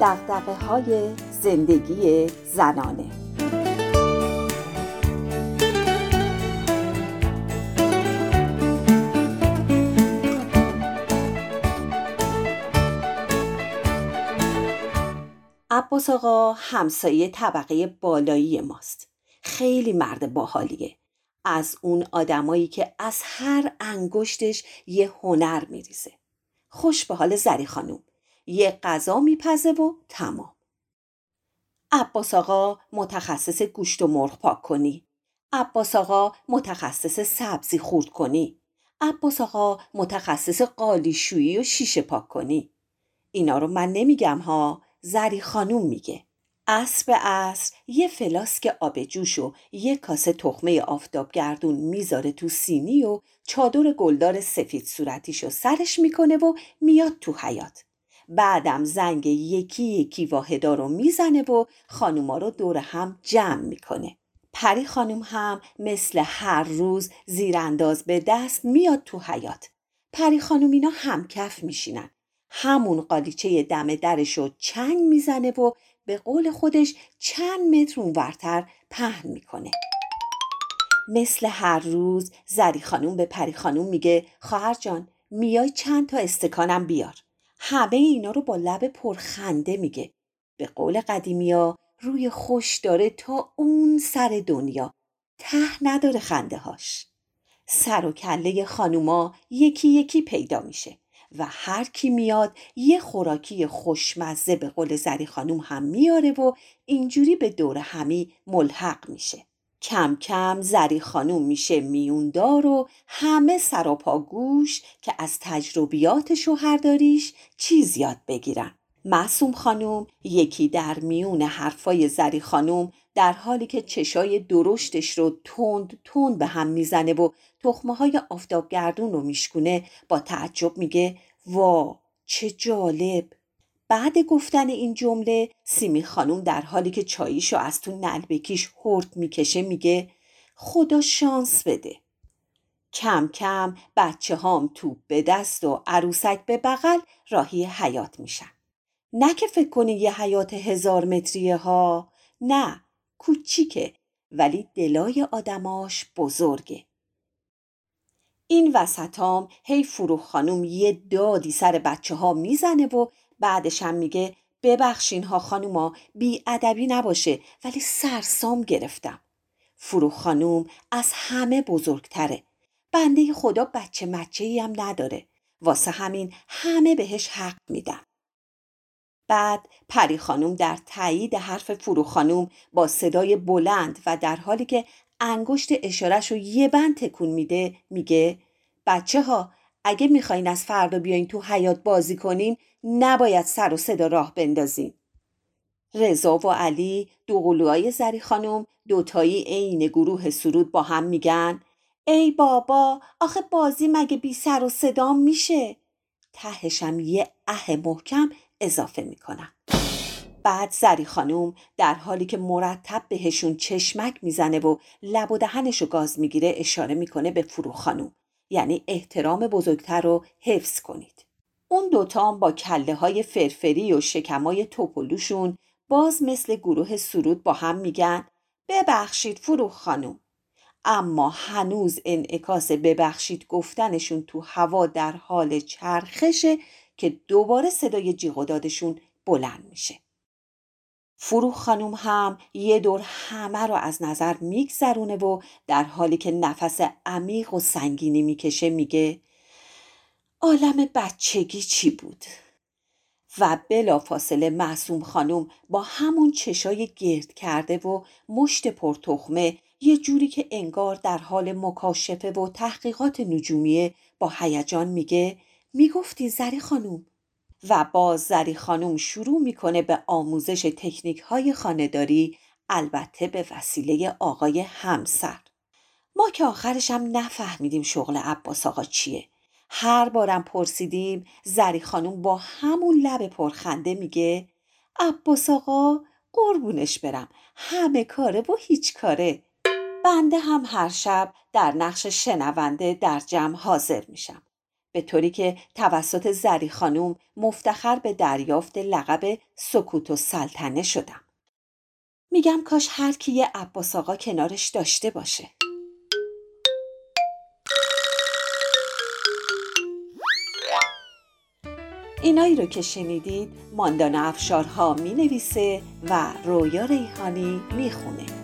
دقدقه های زندگی زنانه. عباس آقا همسایه طبقه بالایی ماست. خیلی مرد باحالیه. از اون آدمایی که از هر انگشتش یه هنر میریزه. خوش به حال زری خانوم یه غذا میپزه و تمام. عباس آقا متخصص گوشت و مرغ پاک کنی. عباس آقا متخصص سبزی خورد کنی. عباس آقا متخصص قالیشویی و شیشه پاک کنی. اینا رو من نمیگم ها زری خانوم میگه. عصر به عصر یه فلاسک آب جوش و یه کاسه تخمه آفتابگردون می‌ذاره تو سینی و چادر گلدار سفید صورتیشو سرش می‌کنه و میاد تو حیات بعدم زنگ یکی یکی واحدا رو می‌زنه و خانوما رو دور هم جمع می‌کنه. پری خانوم هم مثل هر روز زیرانداز به دست میاد تو حیات پری خانوم اینا همکف میشینن. همون قالیچه دم درشو چنگ می‌زنه و به قول خودش چند متر اونورتر پهن می‌کنه. مثل هر روز زری خانوم به پری خانوم میگه خواهر جان میای چند تا استکانم بیار؟ همه اینا رو با لب پرخنده میگه. به قول قدیمیا روی خوش داره تا اون سر دنیا. ته نداره خنده هاش سر و کله خانوما یکی یکی پیدا میشه و هر کی میاد یه خوراکی خوشمزه به قول زری خانوم هم میاره و اینجوری به دور همی ملحق میشه. کم کم زری خانوم میشه میوندار و همه سراپا گوش که از تجربیات شوهرداریش چیز یاد بگیرن. معصوم خانوم یکی در میون حرفای زری خانوم در حالی که چشای درشتش رو تند تند به هم می‌زنه و تخمه های آفتابگردون رو میشکونه با تعجب میگه وا چه جالب! بعد گفتن این جمله سیمی خانوم در حالی که چاییشو از تو نلبکیش هرد می‌کشه میگه خدا شانس بده. کم کم بچه هام توپ به دست و عروسک به بغل راهی حیات میشن. نه که فکر کنی یه حیات هزار متریه ها نه کوچیکه ولی دلای آدماش بزرگه. این وسطام هی فروخ خانوم یه دادی سر بچه ها می‌زنه و بعدش هم میگه ببخشین ها خانوما بی ادبی نباشه ولی سرسام گرفتم. فروخ خانوم از همه بزرگتره. بنده خدا بچه مچه هم نداره. واسه همین همه بهش حق میدن. بعد پری خانوم در تایید حرف فرو خانوم با صدای بلند و در حالی که انگشت اشارش رو یه بند تکون میده میگه بچه ها اگه می‌خواین از فردا بیاین تو حیات بازی کنین نباید سر و صدا راه بندازین. رضا و علی دو قلوهای زری خانم دوتایی عین گروه سرود با هم میگن ای بابا آخه بازی مگه بی سر و صدا میشه؟ تهشم یه اه محکم اضافه می‌کنم. بعد زری خانوم در حالی که مرتب بهشون چشمک می‌زنه و لب و دهنش رو گاز می‌گیره اشاره می‌کنه به فرو خانوم یعنی احترام بزرگتر رو حفظ کنید. اون دوتا با کله های فرفری و شکمای توپلوشون باز مثل گروه سرود با هم میگن ببخشید فروخ خانوم اما هنوز انعکاس ببخشید گفتنشون تو هوا در حال چرخشه که دوباره صدای جیغ دادشون بلند میشه. فروخ خانوم هم یه دور همه رو از نظر میگذرونه و در حالی که نفس عمیق و سنگینی می‌کشه میگه عالم بچگی چی بود؟ و بلا فاصله معصوم خانوم با همون چشای گرد کرده و مشت پرتخمه یه جوری که انگار در حال مکاشفه و تحقیقات نجومیه با هیجان میگه می‌گفتی زری خانوم و باز زری خانوم شروع می‌کنه به آموزش تکنیک های خانداری البته به وسیله آقای همسر. ما که آخرش هم نفهمیدیم شغل عباس آقا چیه. هر بارم پرسیدیم زری خانوم با همون لب پرخنده میگه عباس آقا قربونش برم همه کاره و هیچ کاره. بنده هم هر شب در نقش شنونده در جمع حاضر میشم. به طوری که توسط زری خانوم مفتخر به دریافت لقب سکوت و سلطنه شدم میگم کاش هر کی یه عباس آقا کنارش داشته باشه اینایی رو که شنیدید ماندانا افشارها می نویسه و رویا ریحانی می خونه.